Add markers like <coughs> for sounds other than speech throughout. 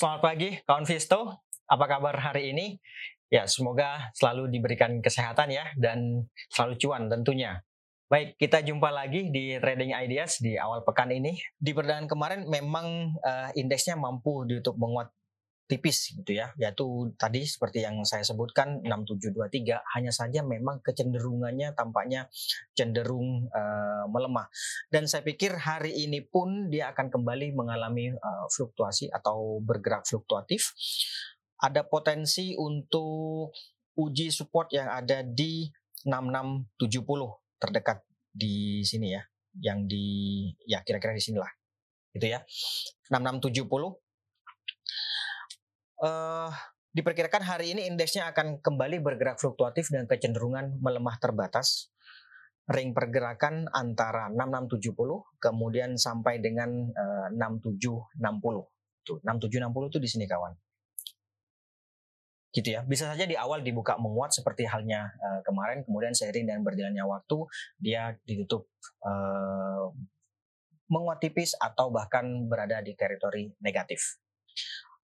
Selamat pagi, kawan Visto. Apa kabar hari ini? Ya, semoga selalu diberikan kesehatan ya dan selalu cuan tentunya. Baik, kita jumpa lagi di Trading Ideas di awal pekan ini. Di perdagangan kemarin memang uh, indeksnya mampu untuk menguat tipis gitu ya, yaitu tadi seperti yang saya sebutkan 6723 hanya saja memang kecenderungannya tampaknya cenderung uh, melemah dan saya pikir hari ini pun dia akan kembali mengalami uh, fluktuasi atau bergerak fluktuatif. Ada potensi untuk uji support yang ada di 6670 terdekat di sini ya, yang di ya kira-kira di sinilah. Gitu ya. 6670 uh, diperkirakan hari ini indeksnya akan kembali bergerak fluktuatif dengan kecenderungan melemah terbatas. Ring pergerakan antara 6670 kemudian sampai dengan uh, 6760. Tuh, 6760 itu di sini kawan. Gitu ya. Bisa saja di awal dibuka menguat seperti halnya uh, kemarin kemudian seiring dengan berjalannya waktu dia ditutup uh, menguat tipis atau bahkan berada di teritori negatif.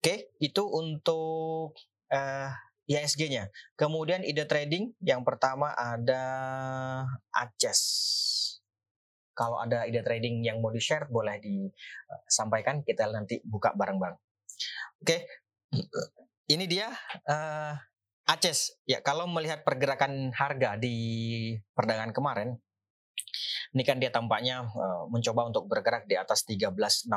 Oke, itu untuk uh, eh, ISG-nya. Kemudian ide trading yang pertama ada Aces. Kalau ada ide trading yang mau di-share boleh disampaikan kita nanti buka bareng-bareng. Oke. Ini dia uh, Aces. Ya, kalau melihat pergerakan harga di perdagangan kemarin ini kan dia tampaknya uh, mencoba untuk bergerak di atas 1360.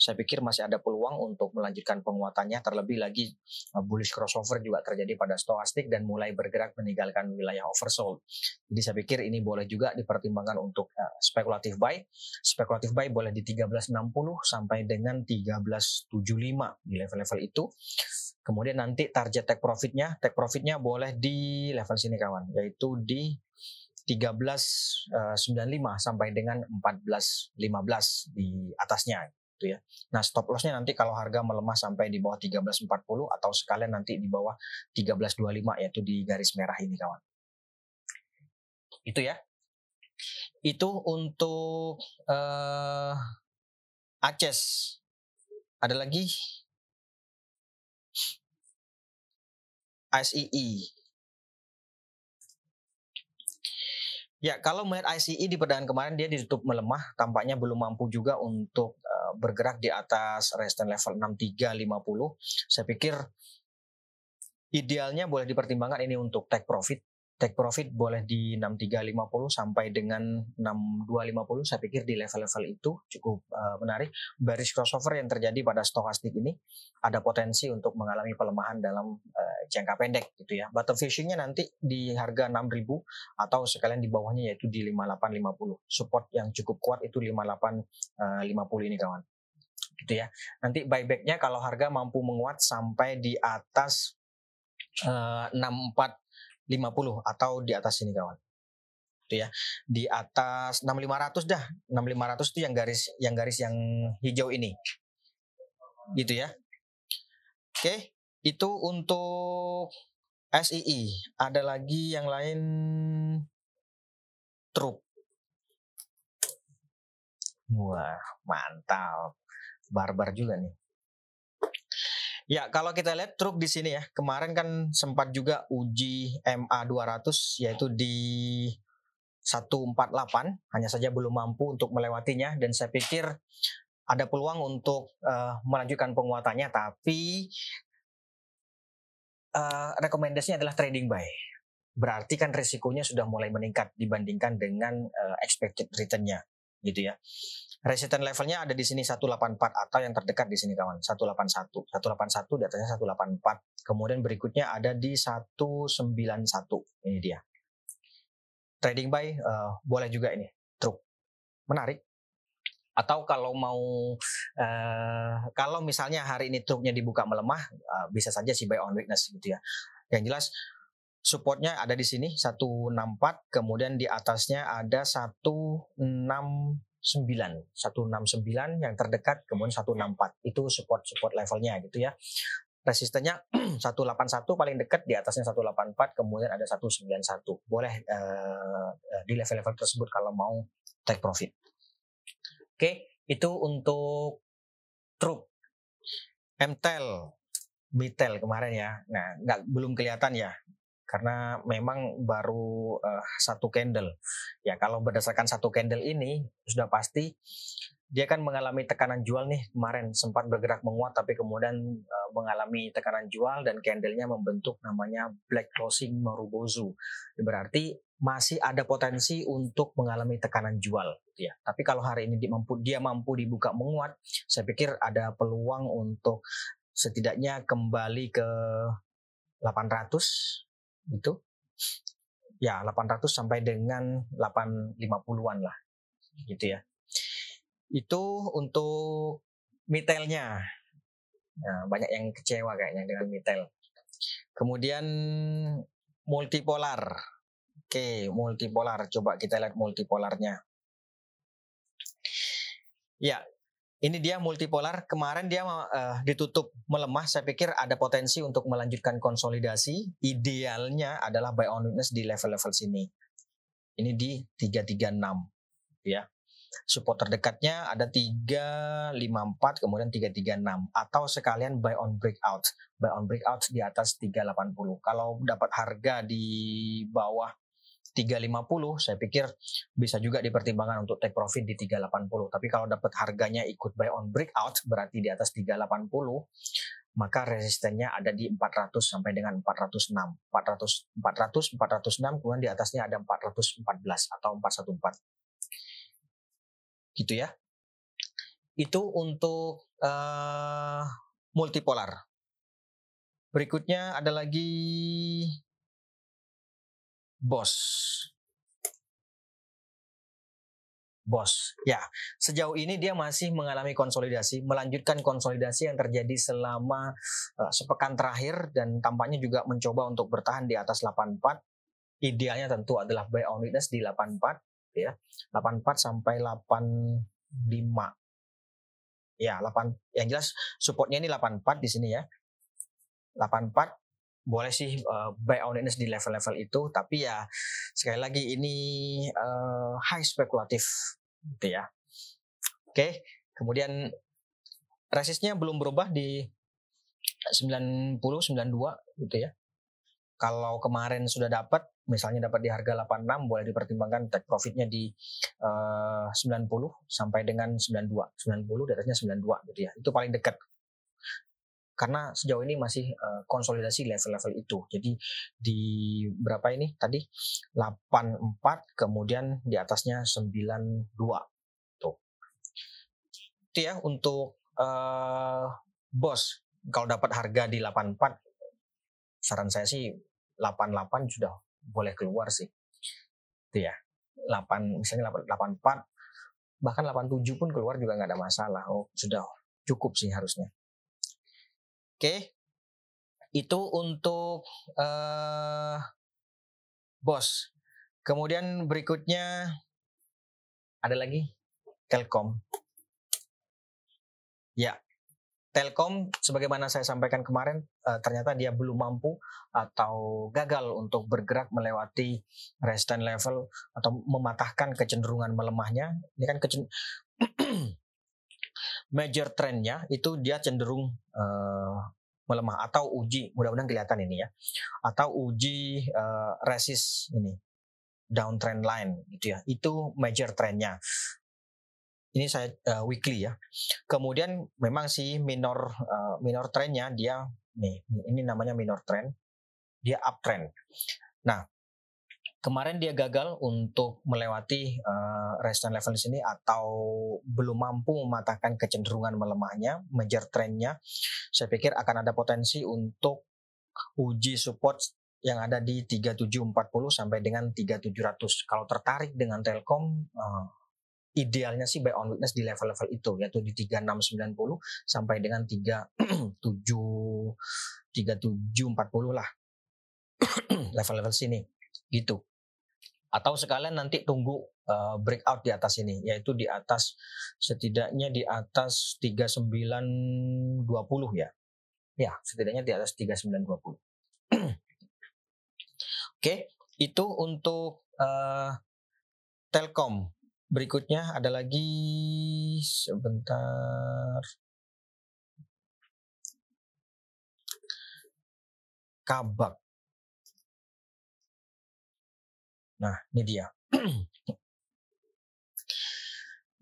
Saya pikir masih ada peluang untuk melanjutkan penguatannya. Terlebih lagi uh, bullish crossover juga terjadi pada stokastik dan mulai bergerak meninggalkan wilayah oversold. Jadi saya pikir ini boleh juga dipertimbangkan untuk uh, spekulatif buy. Spekulatif buy boleh di 1360 sampai dengan 1375 di level-level itu. Kemudian nanti target take profitnya, take profitnya boleh di level sini kawan, yaitu di 1395 uh, sampai dengan 1415 di atasnya gitu ya. Nah, stop lossnya nanti kalau harga melemah sampai di bawah 1340 atau sekalian nanti di bawah 1325 yaitu di garis merah ini kawan. Itu ya. Itu untuk uh, Aceh. Ada lagi SII Ya, kalau melihat ICE di perdagangan kemarin dia ditutup melemah, tampaknya belum mampu juga untuk uh, bergerak di atas resistance level 6350. Saya pikir idealnya boleh dipertimbangkan ini untuk take profit take profit boleh di 6350 sampai dengan 6250 saya pikir di level-level itu cukup uh, menarik. Bearish crossover yang terjadi pada stokastik ini ada potensi untuk mengalami pelemahan dalam uh, jangka pendek gitu ya. Bottom fishingnya nanti di harga 6000 atau sekalian di bawahnya yaitu di 5850 support yang cukup kuat itu 5850 uh, ini kawan. Gitu ya. Nanti buybacknya kalau harga mampu menguat sampai di atas uh, 64 50 atau di atas ini kawan. Itu ya. Di atas 6500 dah. 6500 itu yang garis yang garis yang hijau ini. Gitu ya. Oke, itu untuk SII. Ada lagi yang lain truk. Wah, mantap. Barbar juga nih. Ya, kalau kita lihat truk di sini ya, kemarin kan sempat juga uji MA 200 yaitu di 148, hanya saja belum mampu untuk melewatinya dan saya pikir ada peluang untuk uh, melanjutkan penguatannya tapi uh, rekomendasinya adalah trading buy. Berarti kan risikonya sudah mulai meningkat dibandingkan dengan uh, expected return-nya gitu ya. Resistance levelnya ada di sini 184 atau yang terdekat di sini kawan 181. 181 di atasnya 184. Kemudian berikutnya ada di 191. Ini dia. Trading buy uh, boleh juga ini. Truk. Menarik. Atau kalau mau uh, kalau misalnya hari ini truknya dibuka melemah uh, bisa saja si buy on weakness gitu ya. Yang jelas supportnya ada di sini 164 kemudian di atasnya ada 169 169 yang terdekat kemudian 164 itu support support levelnya gitu ya. Resistennya <clears throat> 181 paling dekat di atasnya 184 kemudian ada 191 boleh uh, di level-level tersebut kalau mau take profit. Oke itu untuk truk MTEL, Mitel kemarin ya. Nah, nggak belum kelihatan ya karena memang baru uh, satu candle. Ya kalau berdasarkan satu candle ini sudah pasti dia kan mengalami tekanan jual nih kemarin sempat bergerak menguat tapi kemudian uh, mengalami tekanan jual dan candlenya membentuk namanya black closing Marubozu. Berarti masih ada potensi untuk mengalami tekanan jual ya. Tapi kalau hari ini dia mampu dia mampu dibuka menguat, saya pikir ada peluang untuk setidaknya kembali ke 800 itu. Ya 800 sampai dengan 850-an lah. Gitu ya. Itu untuk mitelnya nah, banyak yang kecewa kayaknya dengan mitel kemudian multipolar. Oke multipolar. Coba kita lihat multipolarnya. Ya ini dia multipolar. Kemarin dia uh, ditutup melemah. Saya pikir ada potensi untuk melanjutkan konsolidasi. Idealnya adalah buy on weakness di level-level sini. Ini di 336 ya. Support terdekatnya ada 354 kemudian 336 atau sekalian buy on breakout. Buy on breakout di atas 380. Kalau dapat harga di bawah 350 saya pikir bisa juga dipertimbangkan untuk take profit di 380 tapi kalau dapat harganya ikut buy on breakout berarti di atas 380 maka resistennya ada di 400 sampai dengan 406 400 400 406 kemudian di atasnya ada 414 atau 414 gitu ya. Itu untuk uh, multipolar. Berikutnya ada lagi bos. Bos, ya sejauh ini dia masih mengalami konsolidasi, melanjutkan konsolidasi yang terjadi selama uh, sepekan terakhir dan tampaknya juga mencoba untuk bertahan di atas 84. Idealnya tentu adalah buy on weakness di 84, ya 84 sampai 85. Ya, 8 yang jelas supportnya ini 84 di sini ya. 84 boleh sih uh, buy on di level-level itu tapi ya sekali lagi ini uh, high spekulatif gitu ya. Oke okay. kemudian resistnya belum berubah di 90 92 gitu ya. Kalau kemarin sudah dapat misalnya dapat di harga 86 boleh dipertimbangkan take profitnya di uh, 90 sampai dengan 92 90 di atasnya 92 gitu ya. Itu paling dekat karena sejauh ini masih uh, konsolidasi level-level itu. Jadi di berapa ini tadi 84 kemudian di atasnya 92 tuh. Itu ya untuk uh, bos kalau dapat harga di 84 saran saya sih 88 sudah boleh keluar sih. Itu ya. 8 misalnya 84 bahkan 87 pun keluar juga nggak ada masalah. Oh, sudah cukup sih harusnya. Oke, itu untuk uh, bos. Kemudian berikutnya ada lagi Telkom. Ya, Telkom sebagaimana saya sampaikan kemarin uh, ternyata dia belum mampu atau gagal untuk bergerak melewati resistance level atau mematahkan kecenderungan melemahnya. Ini kan kecen <clears throat> major trendnya itu dia cenderung uh, melemah atau uji mudah-mudahan kelihatan ini ya atau uji uh, resist ini downtrend line gitu ya. Itu major trendnya. Ini saya uh, weekly ya. Kemudian memang si minor uh, minor trendnya dia nih ini namanya minor trend dia uptrend. Nah kemarin dia gagal untuk melewati uh, resistance level di sini atau belum mampu mematahkan kecenderungan melemahnya, major trendnya, saya pikir akan ada potensi untuk uji support yang ada di 3740 sampai dengan 3700. Kalau tertarik dengan Telkom, uh, idealnya sih buy on weakness di level-level itu yaitu di 3690 sampai dengan 37 3740 lah. <coughs> Level-level sini gitu atau sekalian nanti tunggu uh, breakout di atas ini yaitu di atas setidaknya di atas 3920 ya. Ya, setidaknya di atas 3920. <clears throat> Oke, okay, itu untuk uh, Telkom. Berikutnya ada lagi sebentar. Kabak. Nah, ini dia.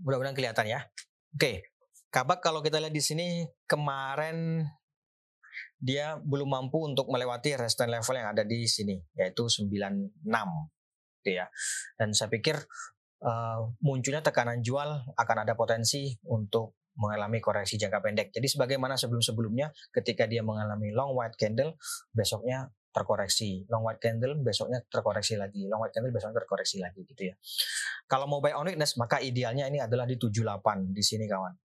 Mudah-mudahan kelihatan ya. Oke, kabak kalau kita lihat di sini kemarin dia belum mampu untuk melewati resistance level yang ada di sini yaitu 96 gitu ya. Dan saya pikir uh, munculnya tekanan jual akan ada potensi untuk mengalami koreksi jangka pendek. Jadi sebagaimana sebelum-sebelumnya ketika dia mengalami long white candle besoknya terkoreksi, long white candle besoknya terkoreksi lagi, long white candle besoknya terkoreksi lagi gitu ya. Kalau mau buy on weakness maka idealnya ini adalah di 78 di sini kawan.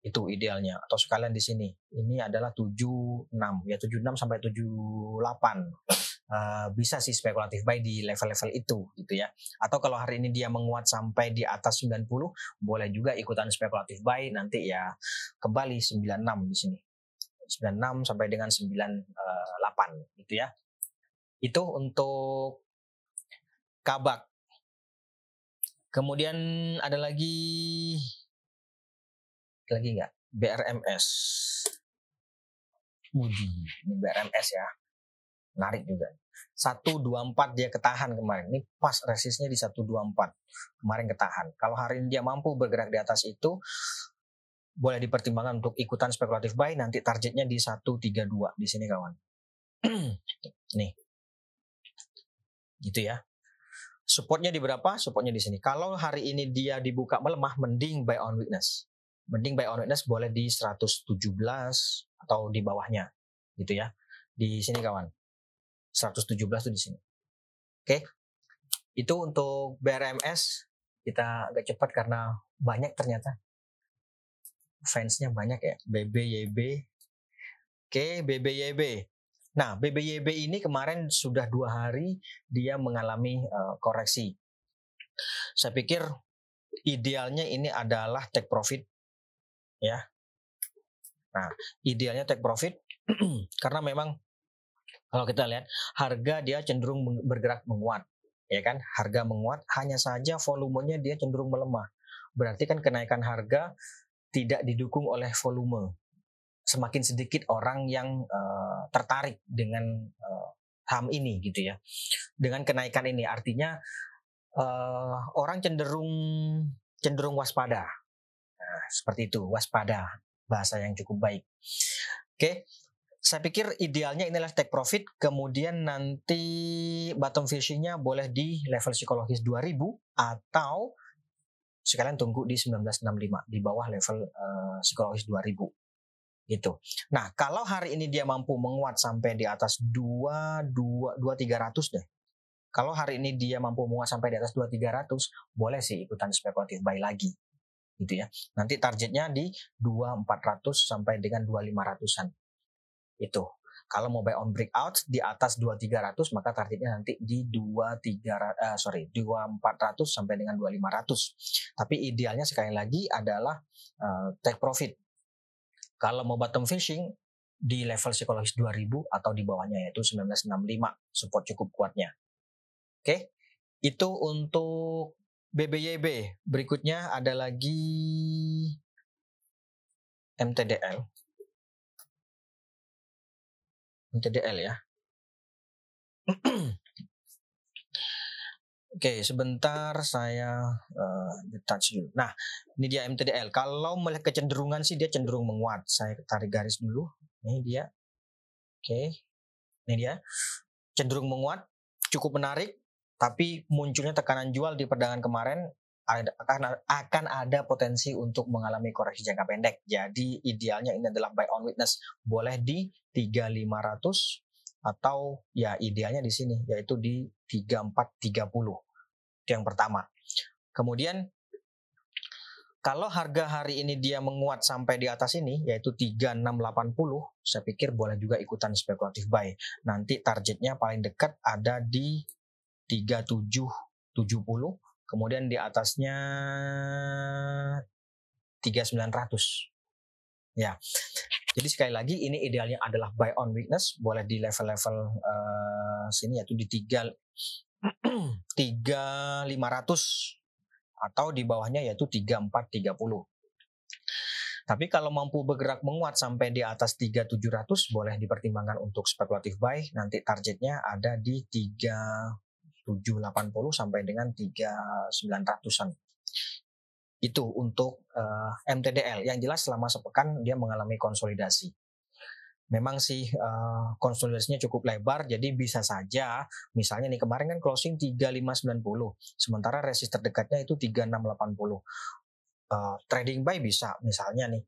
Itu idealnya. Atau sekalian di sini. Ini adalah 76 ya 76 sampai 78 uh, bisa sih spekulatif buy di level-level itu gitu ya. Atau kalau hari ini dia menguat sampai di atas 90 boleh juga ikutan spekulatif buy. Nanti ya kembali 96 di sini. 96 sampai dengan 98 gitu ya. Itu untuk kabak. Kemudian ada lagi lagi nggak? BRMS Budi ini BRMS ya. Menarik juga. 124 dia ketahan kemarin. Ini pas resistnya di 124 kemarin ketahan. Kalau hari ini dia mampu bergerak di atas itu boleh dipertimbangkan untuk ikutan spekulatif buy. Nanti targetnya di 132 di sini kawan nih. Gitu ya. Supportnya di berapa? Supportnya di sini. Kalau hari ini dia dibuka melemah mending buy on weakness mending buy on weakness boleh di 117 atau di bawahnya. Gitu ya. Di sini kawan. 117 tuh di sini. Oke? Itu untuk BRMS kita agak cepat karena banyak ternyata. Fansnya banyak ya. BBYB oke BBYB nah BBYB ini kemarin sudah dua hari dia mengalami uh, koreksi saya pikir idealnya ini adalah take profit ya. Nah, idealnya take profit <clears throat> karena memang kalau kita lihat harga dia cenderung bergerak menguat, ya kan? Harga menguat hanya saja volumenya dia cenderung melemah. Berarti kan kenaikan harga tidak didukung oleh volume. Semakin sedikit orang yang uh, tertarik dengan uh, ham ini gitu ya. Dengan kenaikan ini artinya uh, orang cenderung cenderung waspada Nah, seperti itu, waspada, bahasa yang cukup baik. Oke, saya pikir idealnya inilah take profit, kemudian nanti bottom fishingnya boleh di level psikologis 2000 atau sekalian tunggu di 1965 di bawah level uh, psikologis 2000 gitu. Nah, kalau hari ini dia mampu menguat sampai di atas 2 2 2300 deh. Kalau hari ini dia mampu menguat sampai di atas 2300, boleh sih ikutan spekulatif buy lagi gitu ya. Nanti targetnya di 2400 sampai dengan 2500-an. Itu. Kalau mau buy on breakout di atas 2300 maka targetnya nanti di 2300 uh, sorry 2400 sampai dengan 2500. Tapi idealnya sekali lagi adalah uh, take profit. Kalau mau bottom fishing di level psikologis 2000 atau di bawahnya yaitu 1965 support cukup kuatnya. Oke. Itu untuk BBYB. Berikutnya ada lagi MTDL. MTDL ya. <clears throat> Oke, sebentar saya uh, touch dulu. Nah, ini dia MTDL. Kalau melihat kecenderungan sih dia cenderung menguat. Saya tarik garis dulu. Ini dia. Oke. Ini dia. Cenderung menguat, cukup menarik tapi munculnya tekanan jual di perdagangan kemarin akan akan ada potensi untuk mengalami koreksi jangka pendek. Jadi idealnya ini adalah buy on witness boleh di 3500 atau ya idealnya di sini yaitu di 3430. Yang pertama. Kemudian kalau harga hari ini dia menguat sampai di atas ini yaitu 3680, saya pikir boleh juga ikutan spekulatif buy. Nanti targetnya paling dekat ada di 3770 kemudian di atasnya 3900 ya jadi sekali lagi ini idealnya adalah buy on weakness boleh di level-level uh, sini yaitu di 3 <clears throat> 3500 atau di bawahnya yaitu 3430 Tapi kalau mampu bergerak menguat sampai di atas 3700 boleh dipertimbangkan untuk spekulatif buy. Nanti targetnya ada di 3780 sampai dengan 3900-an. Itu untuk uh, eh, MTDL. Yang jelas selama sepekan dia mengalami konsolidasi memang sih uh, konsolidasinya cukup lebar jadi bisa saja misalnya nih kemarin kan closing 3590 sementara resist terdekatnya itu 3680 uh, eh, trading buy bisa misalnya nih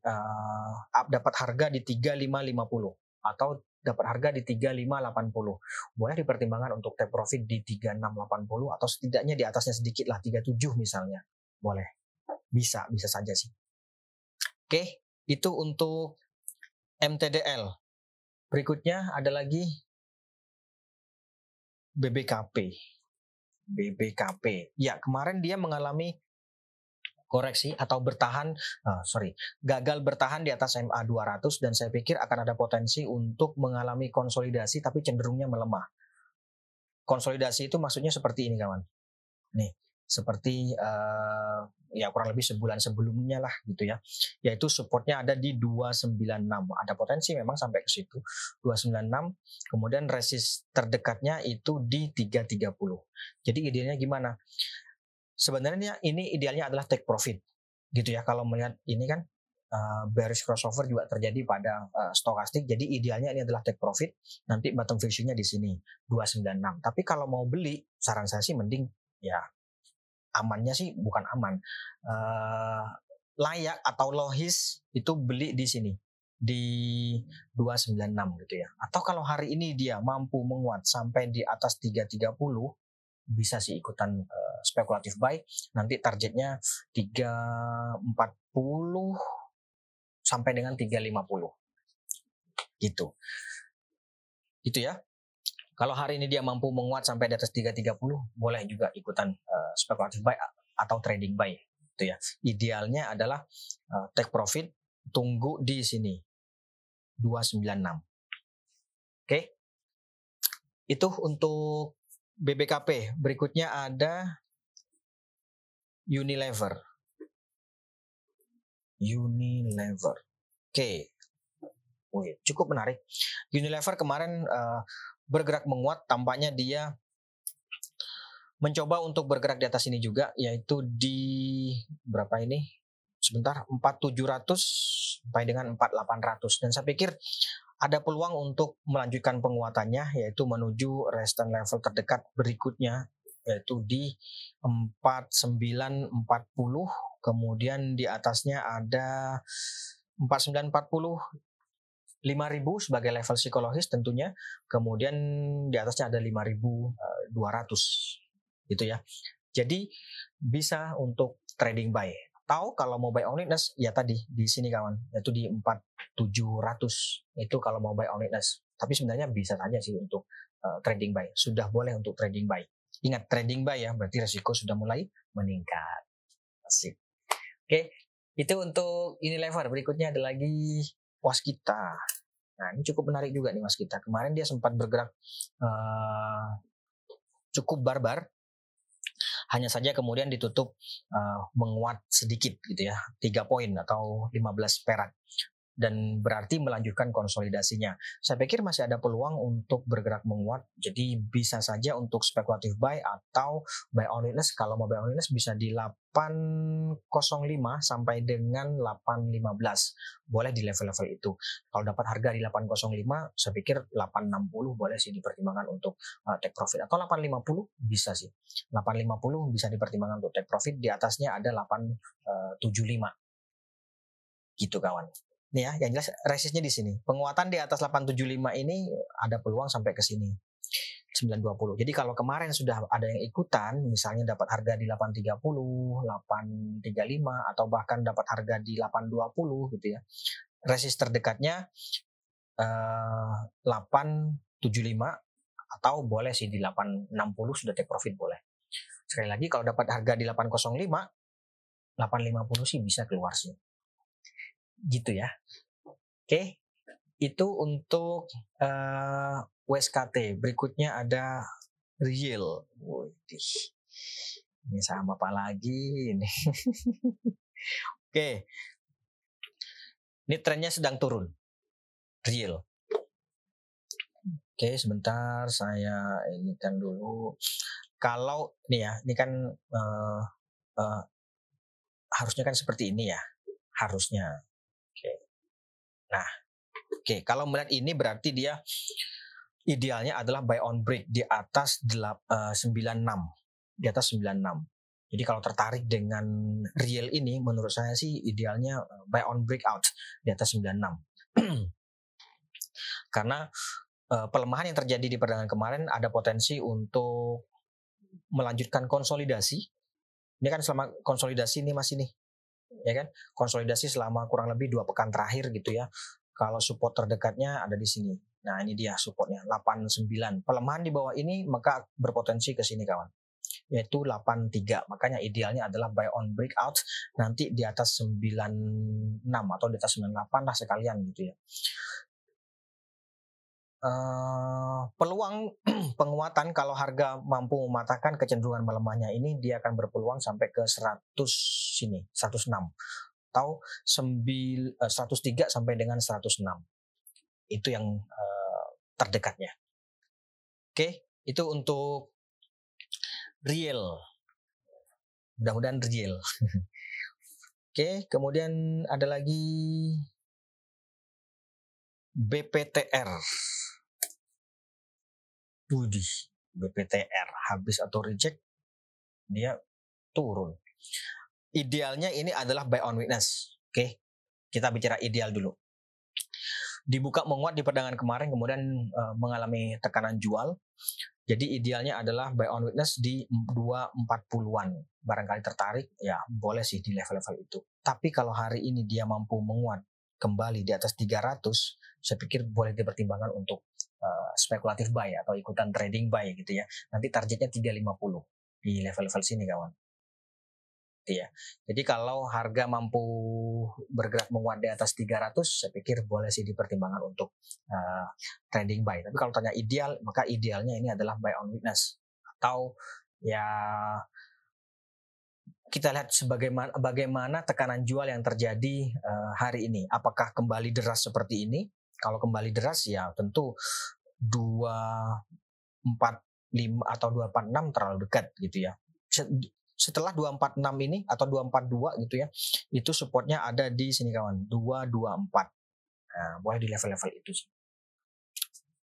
uh, dapat harga di 3550 atau dapat harga di 3580 boleh dipertimbangkan untuk take profit di 3680 atau setidaknya di atasnya sedikit lah 37 misalnya. Boleh. Bisa bisa saja sih. Oke itu untuk MTDL. Berikutnya ada lagi BBKP. BBKP. Ya, kemarin dia mengalami koreksi atau bertahan, uh, sorry, gagal bertahan di atas MA 200 dan saya pikir akan ada potensi untuk mengalami konsolidasi tapi cenderungnya melemah. Konsolidasi itu maksudnya seperti ini kawan. Nih, seperti uh, ya kurang lebih sebulan sebelumnya lah gitu ya. Yaitu supportnya ada di 296. Ada potensi memang sampai ke situ 296. Kemudian resist terdekatnya itu di 330. Jadi idealnya gimana? Sebenarnya ini idealnya adalah take profit gitu ya kalau melihat ini kan uh, bearish crossover juga terjadi pada uh, stokastik. Jadi idealnya ini adalah take profit. Nanti bottom fixingnya di sini 296. Tapi kalau mau beli, saran saya sih mending ya amannya sih bukan aman uh, layak atau logis itu beli di sini di 296 gitu ya. Atau kalau hari ini dia mampu menguat sampai di atas 330 bisa sih ikutan uh, spekulatif buy. Nanti targetnya 340 sampai dengan 350. Gitu. Itu ya. Kalau hari ini dia mampu menguat sampai di atas 330, boleh juga ikutan uh, spekulatif buy atau trading buy. Itu ya. Idealnya adalah uh, take profit, tunggu di sini 296. Oke. Okay? Itu untuk BBKP. Berikutnya ada Unilever. Unilever. Oke. Okay. Wih, cukup menarik. Unilever kemarin uh, bergerak menguat, tampaknya dia mencoba untuk bergerak di atas ini juga, yaitu di berapa ini? Sebentar, 4700 sampai dengan 4800. Dan saya pikir ada peluang untuk melanjutkan penguatannya, yaitu menuju resistance level terdekat berikutnya, yaitu di 4940 kemudian di atasnya ada 4940 5000 sebagai level psikologis tentunya, kemudian di atasnya ada 5200 eh, gitu ya. Jadi bisa untuk trading buy. Tahu kalau mau buy on witness ya tadi di sini kawan, yaitu di 4700 itu kalau mau buy on witness. Tapi sebenarnya bisa saja sih untuk uh, trading buy. Sudah boleh untuk trading buy. Ingat trading buy ya, berarti resiko sudah mulai meningkat. Asik. Oke, itu untuk ini lever. Berikutnya ada lagi waskita. Nah ini cukup menarik juga nih Mas kita. Kemarin dia sempat bergerak uh, cukup barbar. Hanya saja kemudian ditutup uh, menguat sedikit gitu ya, tiga poin atau 15 perak dan berarti melanjutkan konsolidasinya. Saya pikir masih ada peluang untuk bergerak menguat. Jadi bisa saja untuk spekulatif buy atau buy on witness. Kalau mau buy on witness bisa di 805 sampai dengan 815. Boleh di level-level itu. Kalau dapat harga di 805, saya pikir 860 boleh sih dipertimbangkan untuk uh, take profit. Atau 850 bisa sih. 850 bisa dipertimbangkan untuk take profit. Di atasnya ada 875. Uh, gitu kawan. Nih ya, yang jelas resistnya di sini. Penguatan di atas 875 ini ada peluang sampai ke sini. 920. Jadi kalau kemarin sudah ada yang ikutan, misalnya dapat harga di 830, 835 atau bahkan dapat harga di 820 gitu ya. Resist terdekatnya eh, 875 atau boleh sih di 860 sudah take profit boleh. Sekali lagi kalau dapat harga di 805, 850 sih bisa keluar sih gitu ya. Oke, itu untuk uh, eh, WSKT. Berikutnya ada real. Wih, ini sama apa lagi ini? <laughs> Oke, Ini trennya sedang turun. Real. Oke, sebentar saya ini kan dulu. Kalau ini ya, ini kan uh, uh, harusnya kan seperti ini ya, harusnya. Nah, oke, kalau melihat ini berarti dia idealnya adalah buy on break di atas 96 di atas 96 jadi kalau tertarik dengan real ini menurut saya sih idealnya eh, buy on breakout di atas 96 <clears throat> karena uh, pelemahan yang terjadi di perdagangan kemarin ada potensi untuk melanjutkan konsolidasi. Ini kan selama konsolidasi ini masih nih ya kan konsolidasi selama kurang lebih dua pekan terakhir gitu ya kalau support terdekatnya ada di sini Nah ini dia supportnya 89. Pelemahan di bawah ini maka berpotensi ke sini kawan yaitu 83. Makanya idealnya adalah buy on breakout nanti di atas 96 atau di atas 98 lah sekalian gitu ya. Peluang <clears throat> penguatan kalau harga mampu mematahkan kecenderungan melemahnya ini dia akan berpeluang sampai ke 100 sini 106 atau 9, uh, 103 sampai dengan 106 itu yang uh, terdekatnya. Oke, itu untuk real. Mudah-mudahan real. <laughs> Oke, kemudian ada lagi BPTR. Budi, BPTR habis atau reject dia turun. Idealnya ini adalah buy on witness. Oke, kita bicara ideal dulu dibuka menguat di perdagangan kemarin kemudian uh, mengalami tekanan jual. Jadi idealnya adalah buy on witness di 240-an. Barangkali tertarik ya boleh sih di level-level itu. Tapi kalau hari ini dia mampu menguat kembali di atas 300, saya pikir boleh dipertimbangkan untuk uh, spekulatif buy atau ikutan trading buy gitu ya. Nanti targetnya 350 di level-level sini kawan gitu ya. Jadi kalau harga mampu bergerak menguat di atas 300, saya pikir boleh sih dipertimbangkan untuk uh, trading buy. Tapi kalau tanya ideal, maka idealnya ini adalah buy on witness atau ya kita lihat sebagaimana bagaimana tekanan jual yang terjadi uh, hari ini. Apakah kembali deras seperti ini? Kalau kembali deras ya tentu 245 atau 246 terlalu dekat gitu ya setelah 246 ini atau 242 gitu ya, itu supportnya ada di sini kawan, 224. Nah, boleh di level-level itu sih.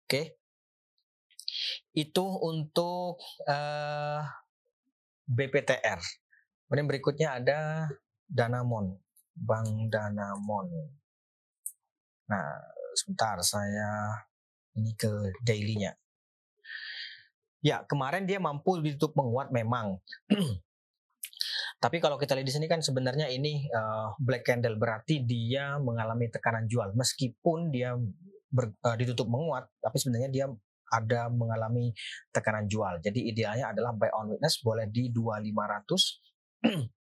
Oke. Itu untuk uh, eh, BPTR. Kemudian berikutnya ada Danamon, Bank Danamon. Nah, sebentar saya ini ke daily-nya. Ya, kemarin dia mampu ditutup menguat memang. <clears throat> Tapi kalau kita lihat di sini kan sebenarnya ini uh, black candle berarti dia mengalami tekanan jual meskipun dia ber, uh, ditutup menguat tapi sebenarnya dia ada mengalami tekanan jual. Jadi idealnya adalah buy on witness boleh di 2500 <clears throat>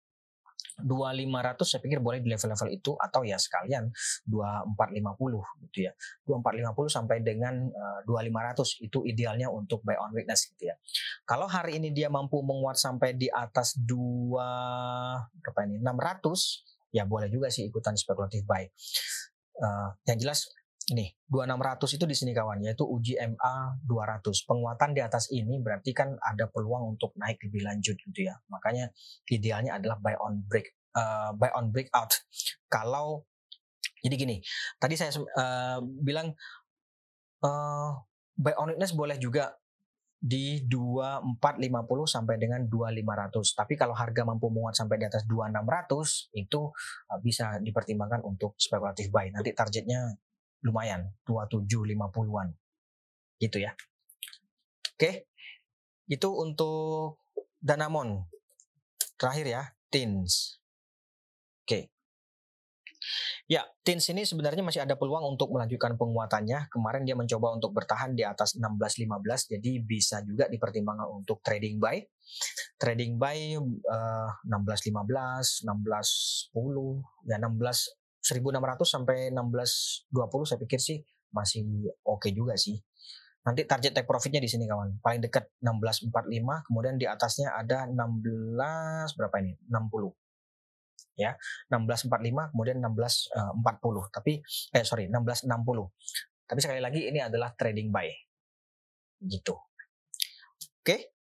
2500 saya pikir boleh di level-level itu atau ya sekalian 2450 gitu ya. 2450 sampai dengan uh, eh, 2500 itu idealnya untuk buy on witness gitu ya. Kalau hari ini dia mampu menguat sampai di atas 2 berapa ini 600 ya boleh juga sih ikutan spekulatif buy. Uh, yang jelas ini 2600 itu di sini kawan yaitu uji MA 200 penguatan di atas ini berarti kan ada peluang untuk naik lebih lanjut gitu ya makanya idealnya adalah buy on break uh, buy on breakout kalau jadi gini tadi saya uh, bilang uh, buy on weakness boleh juga di 2450 sampai dengan 2500. Tapi kalau harga mampu menguat sampai di atas 2600 itu bisa dipertimbangkan untuk spekulatif buy. Nanti targetnya lumayan 2750-an gitu ya. Oke. Itu untuk Danamon. Terakhir ya Tins oke. Ya, Tins ini sebenarnya masih ada peluang untuk melanjutkan penguatannya. Kemarin dia mencoba untuk bertahan di atas 16.15, jadi bisa juga dipertimbangkan untuk trading buy. Trading buy uh, 16.15, 16.10, ya 16 1600 sampai 1620 saya pikir sih masih oke okay juga sih. Nanti target take profitnya di sini kawan. Paling dekat 1645, kemudian di atasnya ada 16 berapa ini? 60. ya 1645 kemudian 1640 tapi eh sorry 1660 tapi sekali lagi ini adalah trading buy gitu oke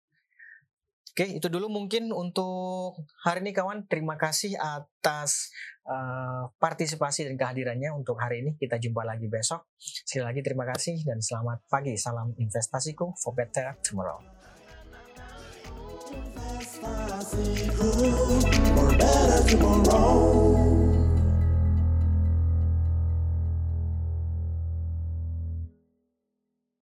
oke itu dulu mungkin untuk hari ini kawan. Terima kasih atas uh, partisipasi dan kehadirannya untuk hari ini. Kita jumpa lagi besok. Sekali lagi terima kasih dan selamat pagi. Salam investasiku for better tomorrow. For better tomorrow.